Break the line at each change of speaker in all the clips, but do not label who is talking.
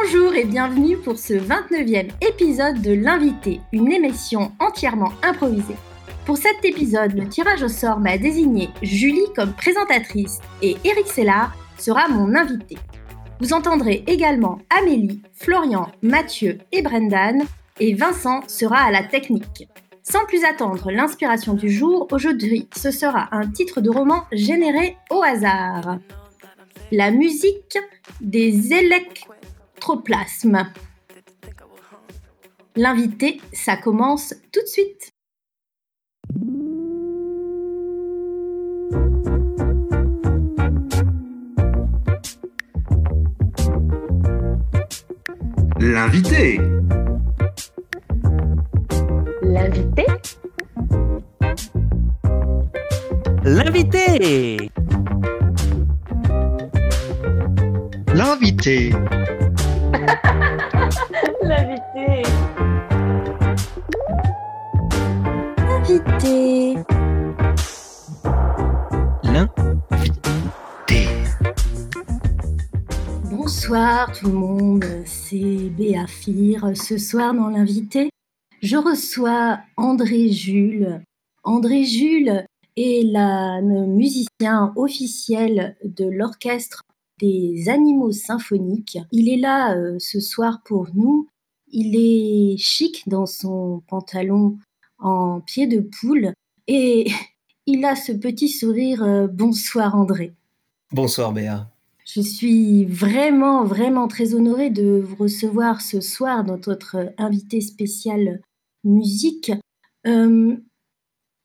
Bonjour et bienvenue pour ce 29e épisode de L'invité, une émission entièrement improvisée. Pour cet épisode, le tirage au sort m'a désigné Julie comme présentatrice et Eric Sellard sera mon invité. Vous entendrez également Amélie, Florian, Mathieu et Brendan et Vincent sera à la technique. Sans plus attendre l'inspiration du jour, aujourd'hui ce sera un titre de roman généré au hasard. La musique des L'invité, ça commence tout de suite.
L'invité.
L'invité
L'invité
L'invité.
L'invité
Invité.
L'invité.
Bonsoir tout le monde, c'est Béa Fir. Ce soir dans l'invité, je reçois André Jules. André Jules est la- le musicien officiel de l'orchestre des animaux symphoniques. Il est là euh, ce soir pour nous. Il est chic dans son pantalon en pied de poule et il a ce petit sourire. euh, Bonsoir André.
Bonsoir Béa.
Je suis vraiment, vraiment très honorée de vous recevoir ce soir dans notre invité spécial musique. Euh,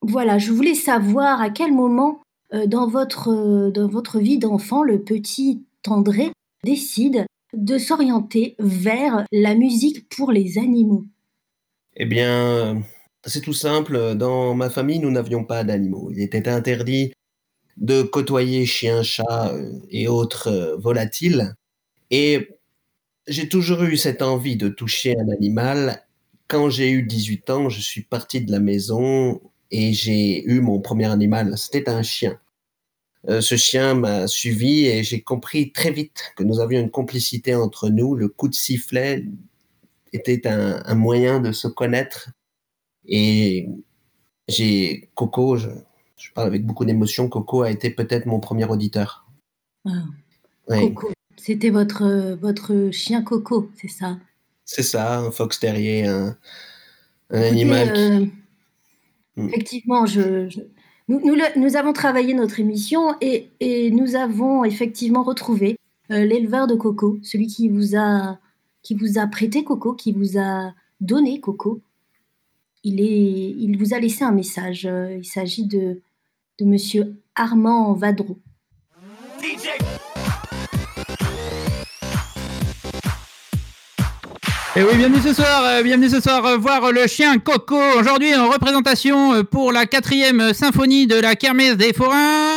voilà, je voulais savoir à quel moment dans, votre, euh, dans votre vie d'enfant le petit André décide de s'orienter vers la musique pour les animaux.
Eh bien, c'est tout simple. Dans ma famille, nous n'avions pas d'animaux. Il était interdit de côtoyer chiens, chats euh, et autres euh, volatiles. Et j'ai toujours eu cette envie de toucher un animal. Quand j'ai eu 18 ans, je suis parti de la maison et j'ai eu mon premier animal. C'était un chien. Euh, ce chien m'a suivi et j'ai compris très vite que nous avions une complicité entre nous. Le coup de sifflet était un, un moyen de se connaître. Et j'ai Coco, je, je parle avec beaucoup d'émotion. Coco a été peut-être mon premier auditeur.
Ah,
Oui,
Coco, c'était votre, votre chien Coco, c'est ça?
C'est ça, un fox terrier, un, animal. qui-
euh,
Mm.
Effectivement, je, je- Nous, avons travaillé notre émission et, nous avons effectivement retrouvé euh, l'éleveur de Coco, celui qui vous a qui vous a prêté Coco, qui vous a donné Coco. Il est, il vous a laissé un message. Euh, Il s'agit de de Monsieur Armand Vadreau.
Et oui, bienvenue ce soir, euh, bienvenue ce soir euh, voir le chien Coco. Aujourd'hui en représentation euh, pour la quatrième symphonie de la Kermesse des Forains.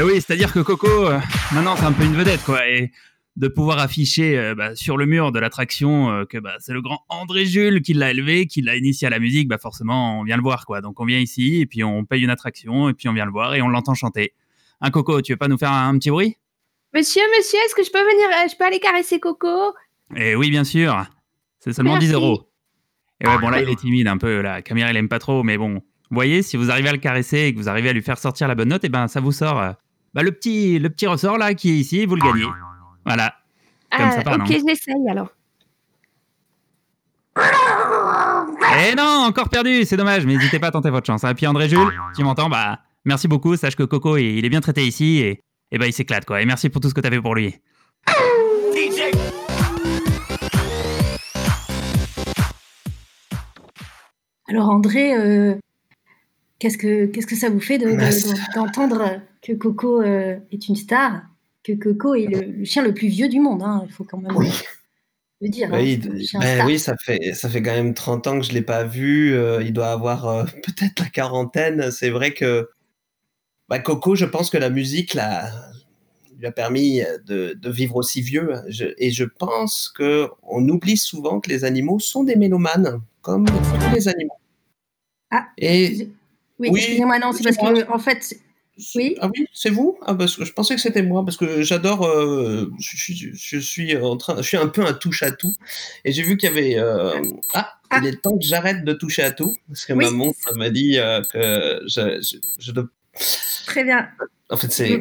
Et oui, c'est-à-dire que Coco, maintenant c'est un peu une vedette quoi, et de pouvoir afficher bah, sur le mur de l'attraction que bah, c'est le grand André Jules qui l'a élevé, qui l'a initié à la musique, bah forcément on vient le voir quoi. Donc on vient ici et puis on paye une attraction et puis on vient le voir et on l'entend chanter. Un Coco, tu veux pas nous faire un, un petit bruit?
Monsieur, monsieur, est-ce que je peux venir, euh, je peux aller caresser Coco?
Eh oui, bien sûr. C'est seulement
Merci.
10 euros. Et ouais, bon là, il est timide un peu. La caméra, il aime pas trop, mais bon. Vous voyez, si vous arrivez à le caresser et que vous arrivez à lui faire sortir la bonne note, et ben ça vous sort euh, bah, le petit le petit ressort là qui est ici, vous le gagnez. Voilà. Comme
Ah,
ça part,
Ok,
non
j'essaye alors.
Eh non, encore perdu, c'est dommage, mais n'hésitez pas à tenter votre chance. hein. Et puis André Jules, tu m'entends? Bah merci beaucoup, sache que Coco il il est bien traité ici et, et bah il s'éclate quoi. Et merci pour tout ce que t'as fait pour lui.
Alors André, euh, qu'est-ce que qu'est-ce que ça vous fait de- de-
Bah,
d'entendre que Coco euh, est une star, que Coco est le, le chien le plus vieux du monde hein, Il faut quand même
Oui.
le dire.
Oui,
hein,
ben
star.
oui, ça fait, ça fait quand même 30 ans que je l'ai pas vu. euh, il doit avoir euh, peut-être la quarantaine. C'est vrai que bah, Coco, je pense que la musique lui a permis de, de vivre aussi vieux. Je- et je pense que on oublie souvent que les animaux sont des mélomanes, comme tous les animaux.
Ah,
Et
Oui,
Oui,
excusez-moi, non, c'est parce que en fait, Oui?
Ah oui, c'est vous? Ah parce que je pensais que c'était moi parce que j'adore. euh, je, je- je suis en train, je suis un peu un touche à tout et j'ai vu qu'il y avait. euh, ah,
Ah.
il est temps que j'arrête de toucher à tout parce que
Oui.
ma montre m'a dit euh, que je, je,
Très bien.
En fait, c'est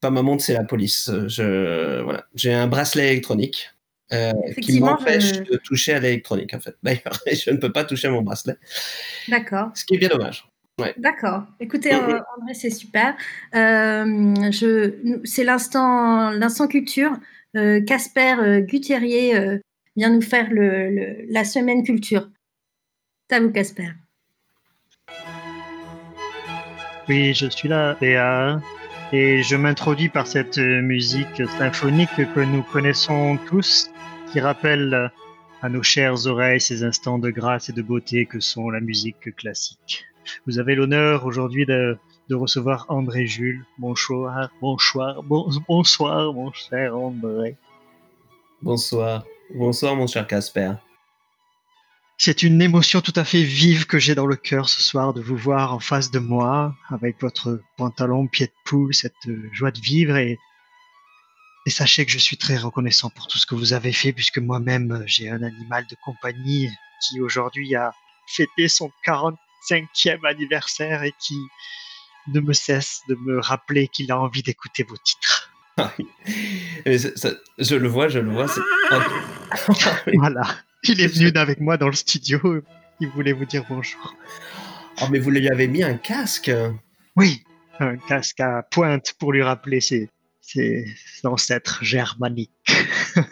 pas ma montre, c'est la police. Je voilà, j'ai un bracelet électronique. euh, qui m'empêche
je-
de toucher à l'électronique en fait. D'ailleurs, je ne peux pas toucher à mon bracelet,
D'accord.
ce qui est bien dommage.
D'accord. Écoutez,
Mhm.
euh, André, c'est super. Euh, je, c'est l'instant, l'instant culture. Euh, Casper euh, Guthérier euh, vient nous faire le, le- la semaine culture. C'est à vous, Casper.
Oui, je suis là. Et je m'introduis par cette musique symphonique que nous connaissons tous, qui rappelle à nos chères oreilles ces instants de grâce et de beauté que sont la musique classique. Vous avez l'honneur aujourd'hui de, recevoir André Jules. Bonsoir, bonsoir, bon- bonsoir, mon cher André.
Bonsoir, bonsoir mon cher Casper.
C'est une émotion tout à fait vive que j'ai dans le cœur ce soir de vous voir en face de moi, avec votre pantalon pied de poule, cette euh, joie de vivre et, sachez que je suis très reconnaissant pour tout ce que vous avez fait puisque moi-même euh, j'ai un animal de compagnie qui aujourd'hui a fêté son 45e anniversaire et qui ne me cesse de me rappeler qu'il a envie d'écouter vos titres.
Ça- je le vois, je le vois. Ah.
Voilà. Il est venu avec moi dans le studio. Il voulait vous dire bonjour.
Oh, mais vous lui avez mis un casque
Oui, un casque à pointe pour lui rappeler ses, ses ancêtres germaniques.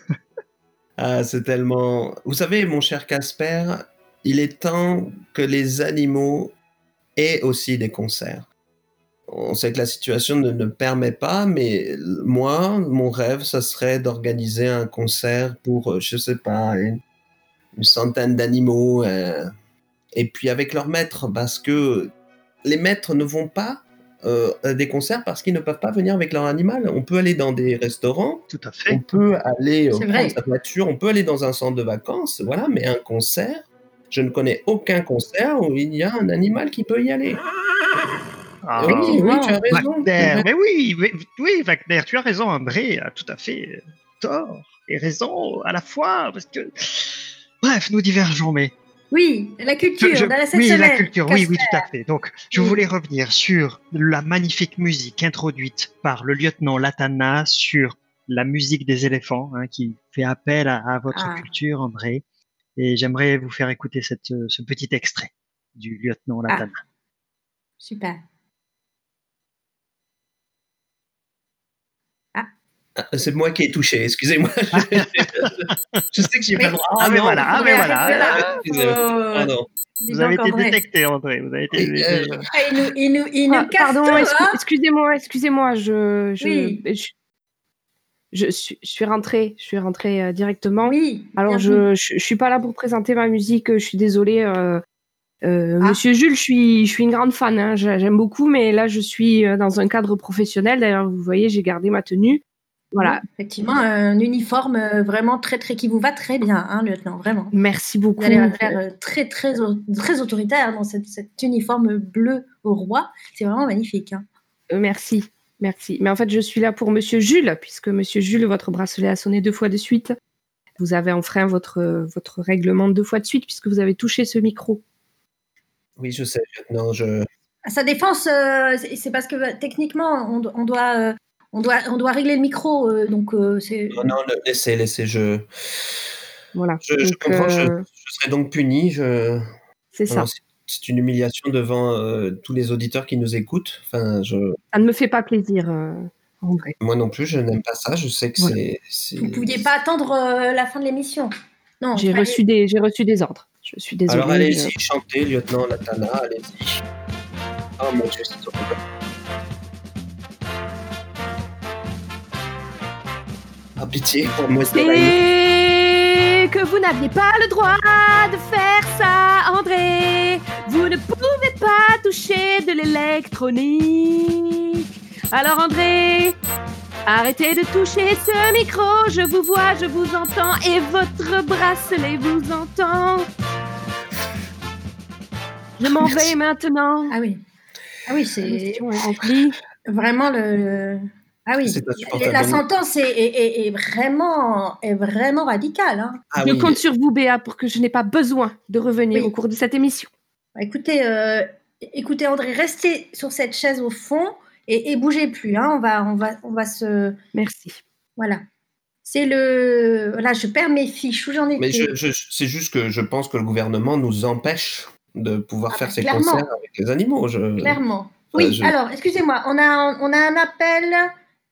Ah, c'est tellement. Vous savez, mon cher Casper, il est temps que les animaux aient aussi des concerts. On sait que la situation ne le permet pas, mais moi, mon rêve, ça serait d'organiser un concert pour, euh, je sais pas, une, une centaine d'animaux, euh, et puis avec leurs maîtres, parce que les maîtres ne vont pas euh, à des concerts parce qu'ils ne peuvent pas venir avec leur animal. On peut aller dans des restaurants,
Tout à
on
fait.
peut aller euh, prendre sa voiture, on peut aller dans un centre de vacances, voilà, mais un concert, je ne connais aucun concert où il y a un animal qui peut y aller.
Ah,
oui, oui, tu as raison.
Wagner, mais oui, mais- oui, Wagner, tu as raison, André a tout à fait euh, tort et raison à la fois, parce que... Bref, nous divergeons, mais...
Oui, la culture,
Je-
dans la cette
oui,
semaine.
la culture, oui, oui, tout à fait. Donc, je
Oui.
voulais revenir sur la magnifique musique introduite par le lieutenant Latana sur la musique des éléphants, hein, qui fait appel à, à votre
Ah.
culture, André. Et j'aimerais vous faire écouter cette, euh, ce petit extrait du lieutenant
Ah.
Latana.
Super.
Ah, C'est moi qui ai touché, excusez-moi. je sais que j'ai pas le droit.
Ah, mais voilà, ah, mais voilà.
Pardon.
dis
Vous avez été détecté, André. Vous avez été.
Euh,
Ah, il nous, il nous, il nous
Ah,
casse
pardon,
hein
excusez-moi, excusez-moi, je, je,
Oui.
je, je suis, je suis rentrée, je suis rentrée euh, directement.
Oui.
Alors je, je, je suis pas là pour présenter ma musique, je suis désolée. euh, euh,
Ah.
Monsieur Jules, je suis, je suis une grande fan, hein, j'a- j'aime beaucoup, mais là je suis euh, dans un cadre professionnel. D'ailleurs, vous voyez, j'ai gardé ma tenue. Voilà,
effectivement, un uniforme euh, vraiment très, très qui vous va très bien, hein, lieutenant, vraiment.
merci beaucoup.
Vous allez faire euh, très, très, très autoritaire dans cette, cet uniforme bleu au roi. C'est vraiment magnifique. hein.
Euh, merci, merci. Mais en fait, je suis là pour Monsieur Jules, puisque Monsieur Jules, votre bracelet a sonné deux fois de suite. Vous avez enfreint votre, votre règlement deux fois de suite, puisque vous avez touché ce micro.
Oui, je sais, lieutenant, je...
À sa défense, euh, c'est parce que bah, techniquement, on, do- on doit, euh, on, doit, on doit régler le micro. euh, donc, euh, c'est.
Non, non, laissez, laissez, je...
Voilà.
Je, je
Donc,
comprends, je,
euh,
je serai donc puni, je...
c'est ça.
C'est- une humiliation devant euh, tous les auditeurs qui nous écoutent. Enfin, je...
Ça ne me fait pas plaisir, euh, André.
Moi non plus, je n'aime pas ça. Je sais que
Voilà.
c'est-.
Vous ne pouviez pas attendre euh, la fin de l'émission. Non,
J'ai
fallait-
reçu des, j'ai reçu des ordres. Je suis désolée.
Alors allez-y,
je-
chantez, lieutenant Latana, allez-y. Oh mon dieu, c'est horrible. Ah, pitié, pour moi,
Et que vous n'aviez pas le droit de faire ça, André. Vous ne pouvez pas toucher de l'électronique. Alors, André, arrêtez de toucher ce micro. Je vous vois, je vous entends, et votre bracelet vous entend. Je m'en vais maintenant.
Ah oui. Ah oui, c'est. Vraiment, le. Ah oui, la sentence est, est- est- est vraiment, est vraiment radicale. hein.
Ah
je
oui,
compte sur vous, Béa, pour que je n'ai pas besoin de revenir
Oui.
au cours de cette émission.
Bah, Écoutez, euh, écoutez André, restez sur cette chaise au fond et, et bougez plus. hein. On, va, on, va, on va se.
Merci.
Voilà. C'est le. Là, je perds mes fiches. Où j'en étais
Mais je, je- c'est juste que je pense que le gouvernement nous empêche de pouvoir
Ah
faire
bah,
ces
clairement.
concerts avec les animaux. Je...
Clairement. Oui,
je-
alors, excusez-moi, on a, on a un appel.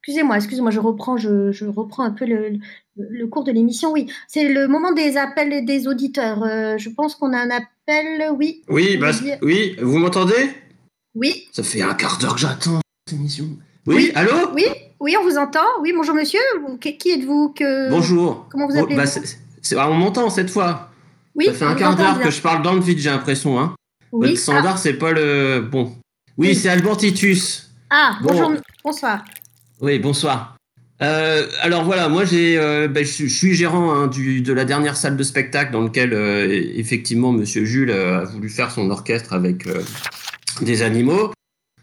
Excusez-moi, excusez-moi, je reprends, je, je reprends un peu le, le- le cours de l'émission. Oui, c'est le moment des appels des auditeurs. Euh, je pense qu'on a un appel, oui.
Oui,
Vous
bah, oui, vous m'entendez?
Oui,
Ça fait un quart d'heure que j'attends cette émission. Oui,
Oui.
allô?
Oui, oui, on vous entend. Oui, bonjour monsieur. Qui, êtes-vous que...
Bonjour.
Comment vous
Bon,
appelez-vous
bah, ah, On m'entend cette fois.
Oui,
Ça fait un quart d'heure que je parle dans le vide, j'ai l'impression. Hein.
Oui.
Standard, c'est pas le. Bon. Oui,
Oui.
c'est Albantitus.
Ah, ah,
Bon.
bonjour, bonsoir.
Oui, bonsoir. Euh, alors voilà, moi j'ai, euh, ben, je, suis- gérant hein, du, de la dernière salle de spectacle dans lequel euh, effectivement Monsieur Jules euh, a voulu faire son orchestre avec euh, des animaux.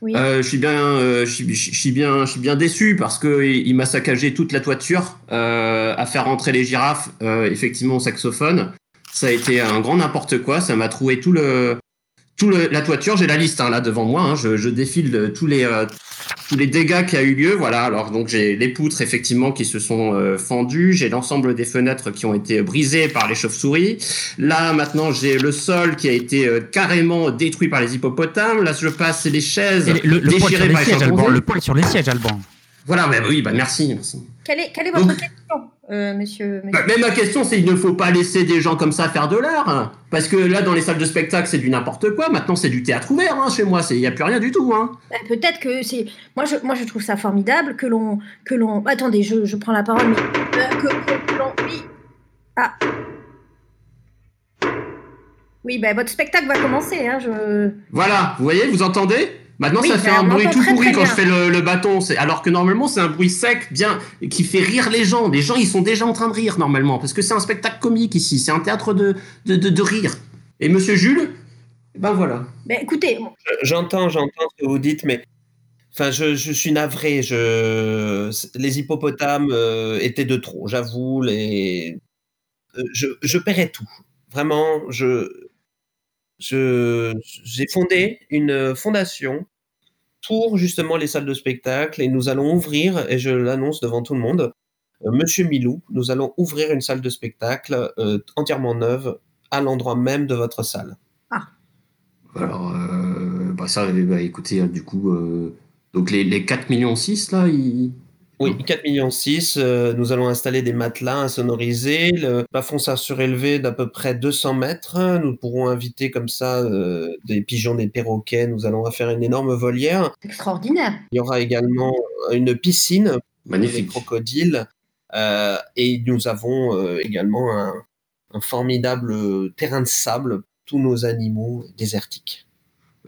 Oui.
Euh, je suis bien, euh, je suis, je suis bien, je suis bien déçu parce que il, il m'a saccagé toute la toiture euh, à faire rentrer les girafes euh, effectivement au saxophone. Ça a été un grand n'importe quoi. Ça m'a troué tout le, tout le, la toiture. J'ai la liste hein, là devant moi. hein. Je, je défile de tous les, euh, tous les dégâts qui a eu lieu. Voilà. Alors donc j'ai les poutres effectivement qui se sont euh, fendues. J'ai l'ensemble des fenêtres qui ont été brisées par les chauves-souris. Là maintenant j'ai le sol qui a été euh, carrément détruit par les hippopotames. Là je passe les chaises
Et le, le poil sur
déchirées
les
par les
sièges, Alban. Le poil sur les sièges, Alban.
Voilà. bah oui. Bah merci. merci.
Quelle est, quelle est votre
Donc-
question, euh, monsieur, monsieur
Bah, mais ma question, c'est il ne faut pas laisser des gens comme ça faire de l'art. hein. Parce que là, dans les salles de spectacle, c'est du n'importe quoi. Maintenant, c'est du théâtre ouvert hein, chez moi. Il n'y a plus rien du tout. Hein.
Bah, Peut-être que c'est. Moi je, moi, je trouve ça formidable que l'on. que l'on. Attendez, je, je prends la parole, mais. euh, que, que- que l'on. Oui. Ah. Oui, ben votre spectacle va commencer. Hein, je...
Voilà, vous voyez, vous entendez? Maintenant,
Oui,
ça fait un bruit tout
très,
pourri
très
quand je fais le, le bâton. Alors que normalement, c'est un bruit sec, bien, qui fait rire les gens. Les gens, ils sont déjà en train de rire normalement. Parce que c'est un spectacle comique ici. C'est un théâtre de, de, de, de rire. Et monsieur Jules Ben voilà.
Ben, écoutez,
J'entends, j'entends ce que vous dites, mais enfin, je, je suis navré. Je... Les hippopotames euh, étaient de trop, j'avoue. Les... euh, Je, je paierai tout. Vraiment, je, j'ai fondé une fondation pour justement les salles de spectacle et nous allons ouvrir, et je l'annonce devant tout le monde, euh, Monsieur Milou, nous allons ouvrir une salle de spectacle euh, entièrement neuve à l'endroit même de votre salle.
Alors, euh, bah ça, bah, écoutez, euh, du coup, euh, donc les, les 4 millions 6, là, ils...
Oui, 4 millions 6, nous allons installer des matelas insonorisés, le plafond sera surélevé d'à peu près 200 mètres, nous pourrons inviter comme ça euh, des pigeons, des perroquets, nous allons faire une énorme volière.
extraordinaire.
Il y aura également une piscine des
Magnifique.
crocodiles euh, et nous avons euh, également un, un formidable euh, terrain de sable, tous nos animaux désertiques.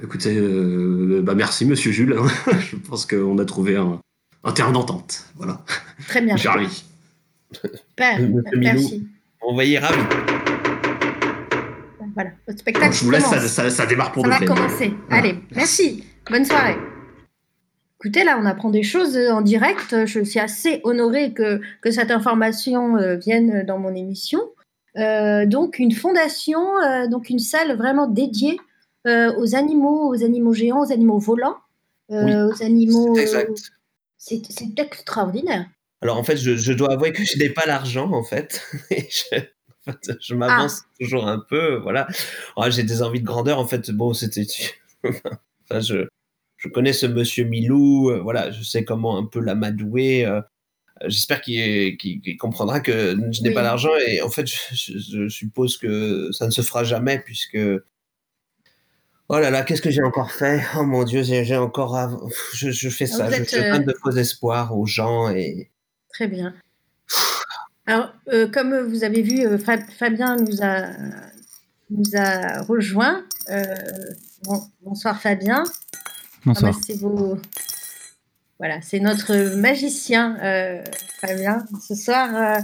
Écoutez, euh, bah merci Monsieur Jules. Je pense qu'on a trouvé un, un terrain d'entente. Voilà.
Très bien.
Ravi.
Merci.
On va y ravi.
Voilà, votre spectacle
je vous laisse, ça,
commence.
ça, ça démarre pour
Ça
de
va commencer.
Voilà.
Allez, merci. Bonne soirée. Écoutez, là, on apprend des choses euh, en direct. Je suis assez honorée que, que cette information euh, vienne dans mon émission. Euh, donc, une fondation, euh, donc une salle vraiment dédiée euh, aux animaux, aux animaux géants, aux animaux volants, euh,
Oui,
aux animaux. Euh,
exact.
C'est c'est extraordinaire.
Alors en fait, je, je dois avouer que je n'ai pas l'argent en fait. Et je, en fait, je m'avance toujours un peu, voilà. Ah, J'ai des envies de grandeur en fait. Bon, c'était. enfin, je, je connais ce monsieur Milou, euh, voilà, je sais comment un peu l'amadouer. euh, J'espère qu'il comprendra que je n'ai
Oui.
pas l'argent et en fait, je suppose que ça ne se fera jamais puisque. Oh là là, qu'est-ce que j'ai encore fait? Oh mon Dieu, j'ai encore. av- Je, je fais ça,
Vous
je,
êtes,
je
euh,
donne de faux espoirs aux gens et.
Très bien. Alors, euh, comme vous avez vu, euh, Fa- Fabien nous a, nous a rejoint. Euh, bon- bonsoir Fabien.
Bonsoir.
Vos... Voilà, c'est notre magicien, euh, Fabien. Ce soir, euh,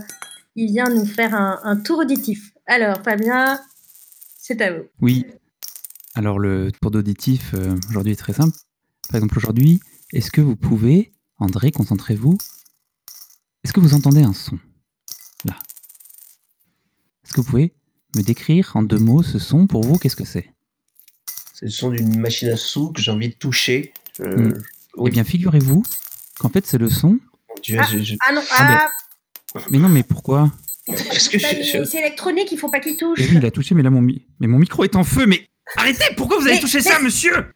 il vient nous faire un, un tour auditif. Alors, Fabien, c'est à vous.
Oui. Alors, le tour d'auditif, euh, aujourd'hui, est très simple. Par exemple, aujourd'hui, Est-ce que vous pouvez, André, concentrez-vous. Est-ce que vous entendez un son? Là. Est-ce que vous pouvez me décrire en deux mots ce son? Pour vous Qu'est-ce que c'est?
C'est le son d'une machine à sous que j'ai envie de toucher. Euh,
Mm.
oui.
Eh bien, figurez-vous qu'en fait, c'est le son.
Mon Dieu,
Ah.
je- je-
Ah non,
Ah,
ah,
Mais non, mais pourquoi?
Parce que je- je-
c'est électronique, il faut pas qu'il touche.
Eh oui, il a touché, mais là, mon, mi- mais mon micro est en feu. Mais arrêtez Pourquoi vous avez
Mais-
touché
mais-
ça, monsieur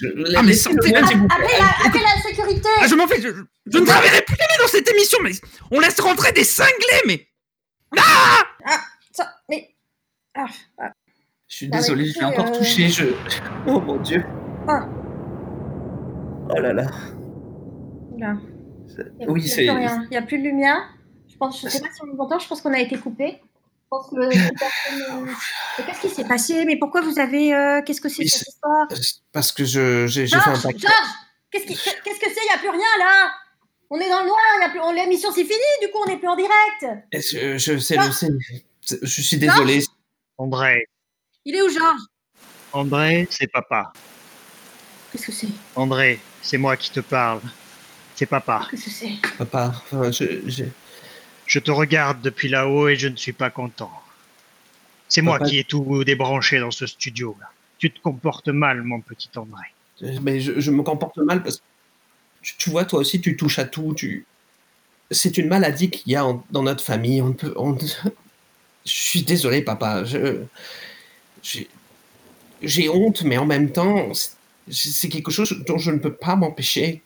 je-
Ah, mais sortez-
moi, s'il vous plaît.
Appelez la, appelez la sécurité
Ah, je m'en fais. Je, je- je ne travaillerai plus jamais dans cette émission. Mais on laisse rentrer des cinglés, mais.
Ça, mais... Ah, ah,
Je suis
Ah, bah,
désolé, je l'ai encore
euh,
touché. Je... Oh mon Dieu.
Ah.
Oh là là.
là.
C'est-
Il n'y a,
Oui, c'est.
plus rien. Il n'y a plus de lumière. Je pense, je sais pas si on nous entend, je pense qu'on a été coupé. Je pense que euh, mais Qu'est-ce qui s'est passé? Mais pourquoi vous avez. euh, Qu'est-ce que c'est cette histoire?
Parce que je- j'ai fait un
Georges
pacte.
Georges Qu'est-ce qui- qu'est-ce que c'est? Il n'y a plus rien là On est dans le noir, y a plus... on- l'émission c'est fini, du coup on n'est plus en direct
Et Je, je sais,
Ah.
le sais. Je suis désolé.
André,
Il est où Georges?
André, c'est papa.
Qu'est-ce que c'est?
André, c'est moi qui te parle. C'est papa.
Qu'est-ce que c'est?
Papa, enfin, je, je-
te regarde depuis là-haut et je ne suis pas content. C'est moi qui ai tout débranché dans ce studio-là. Tu te comportes mal, mon petit André.
mais je, je me comporte mal parce que tu, tu vois, toi aussi, tu touches à tout. Tu... C'est une maladie qu'il y a en- dans notre famille. On peut. on Je suis désolé, papa. Je... J'ai... j'ai honte, mais en même temps, c'est- c'est quelque chose dont je ne peux pas m'empêcher.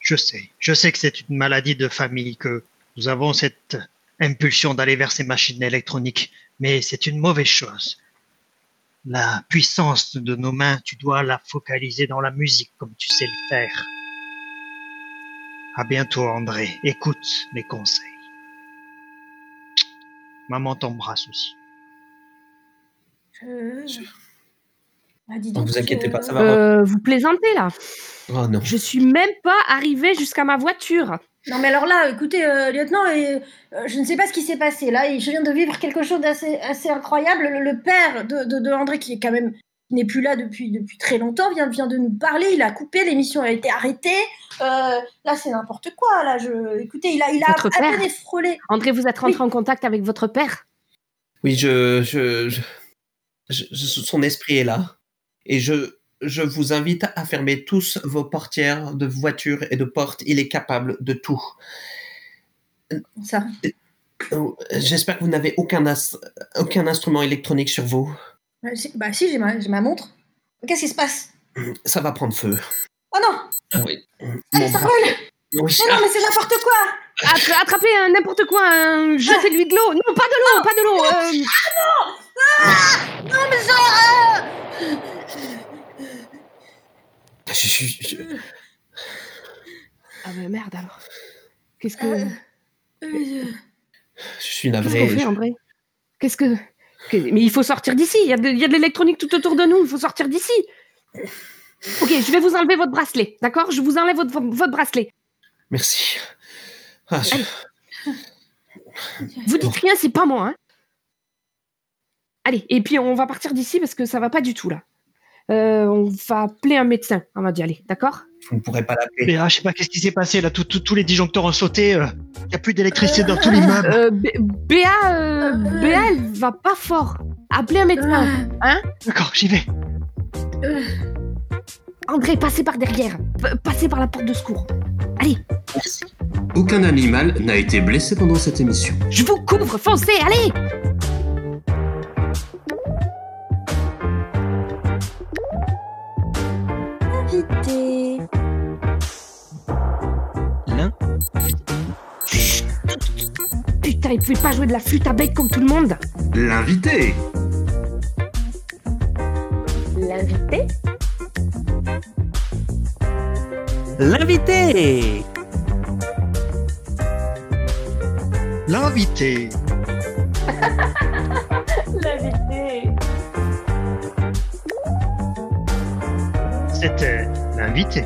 Je sais. Je sais que c'est une maladie de famille, que nous avons cette impulsion d'aller vers ces machines électroniques. Mais c'est une mauvaise chose. La puissance de nos mains, tu dois la focaliser dans la musique comme tu sais le faire. À bientôt, André. Écoute mes conseils. Maman t'embrasse aussi.
Je... Ah, dis
Ne
donc,
vous inquiétez pas, ça va.
Euh, vous plaisantez là
Oh non.
Je suis même pas arrivée jusqu'à ma voiture.
Non mais alors là, écoutez, euh, lieutenant, et, euh, je ne sais pas ce qui s'est passé là. et je viens de vivre quelque chose d'assez assez incroyable. Le, le père de, de, de André, qui est quand même qui n'est plus là depuis, depuis très longtemps, vient, vient de nous parler. Il a coupé, l'émission a été arrêtée. Euh, là, c'est n'importe quoi. Là, je, écoutez, il a, il a
Votre
à
père
peine effrôlé.
André, vous êtes rentré
Oui.
en contact avec votre père?
Oui, je, je, je- je- je- son esprit est là. Et je, je vous invite à fermer tous vos portières de voitures et de portes. Il est capable de tout.
Ça.
J'espère que vous n'avez aucun, aucun instrument électronique sur vous.
Si- Bah si, j'ai ma, j'ai ma montre. Qu'est-ce qui se passe?
Ça va prendre feu.
Oh non
Ah oui.
Ah,
Mon
Ça
bras-
brûle
Oui.
Mais non, mais c'est n'importe quoi
Attra- Attrapez un n'importe quoi, un- jetez-lui de l'eau. Non, pas de l'eau, pas de l'eau. euh,
Non, mais genre
Je, je- je-
Ah bah merde alors. Qu'est-ce que...
euh, euh,
je suis
Qu'est-ce
navré.
qu'on fait, André? Qu'est-ce que... Mais il faut sortir d'ici. Il y a de, l'électronique tout autour de nous. Il faut sortir d'ici. Ok, je vais vous enlever votre bracelet. D'accord? Je vous enlève votre, votre bracelet.
Merci. Ah, je-
Vous dites rien, c'est pas moi. Hein Allez, et puis on va partir d'ici parce que ça va pas du tout là. Euh, on va appeler un médecin avant d'y aller, d'accord?
Vous ne pourrez pas l'appeler.
Mais ah, je sais pas qu'est-ce qui s'est passé là? Tout- tout- tous les disjoncteurs ont sauté. Il n'y a plus d'électricité dans tout l'immeuble.
euh, Béa, euh, Béa, elle va pas fort. Appelez un médecin.
D'accord, j'y vais.
André, passez par derrière. Passez par la porte de secours. Allez,
Merci.
Aucun animal n'a été blessé pendant cette émission.
je vous couvre, foncez, allez
invité.
L'un.
Putain, il pouvait pas jouer de la flûte à bec comme tout le monde.
L'invité.
L'invité
L'invité
L'invité.
L'invité
C'était l'invité.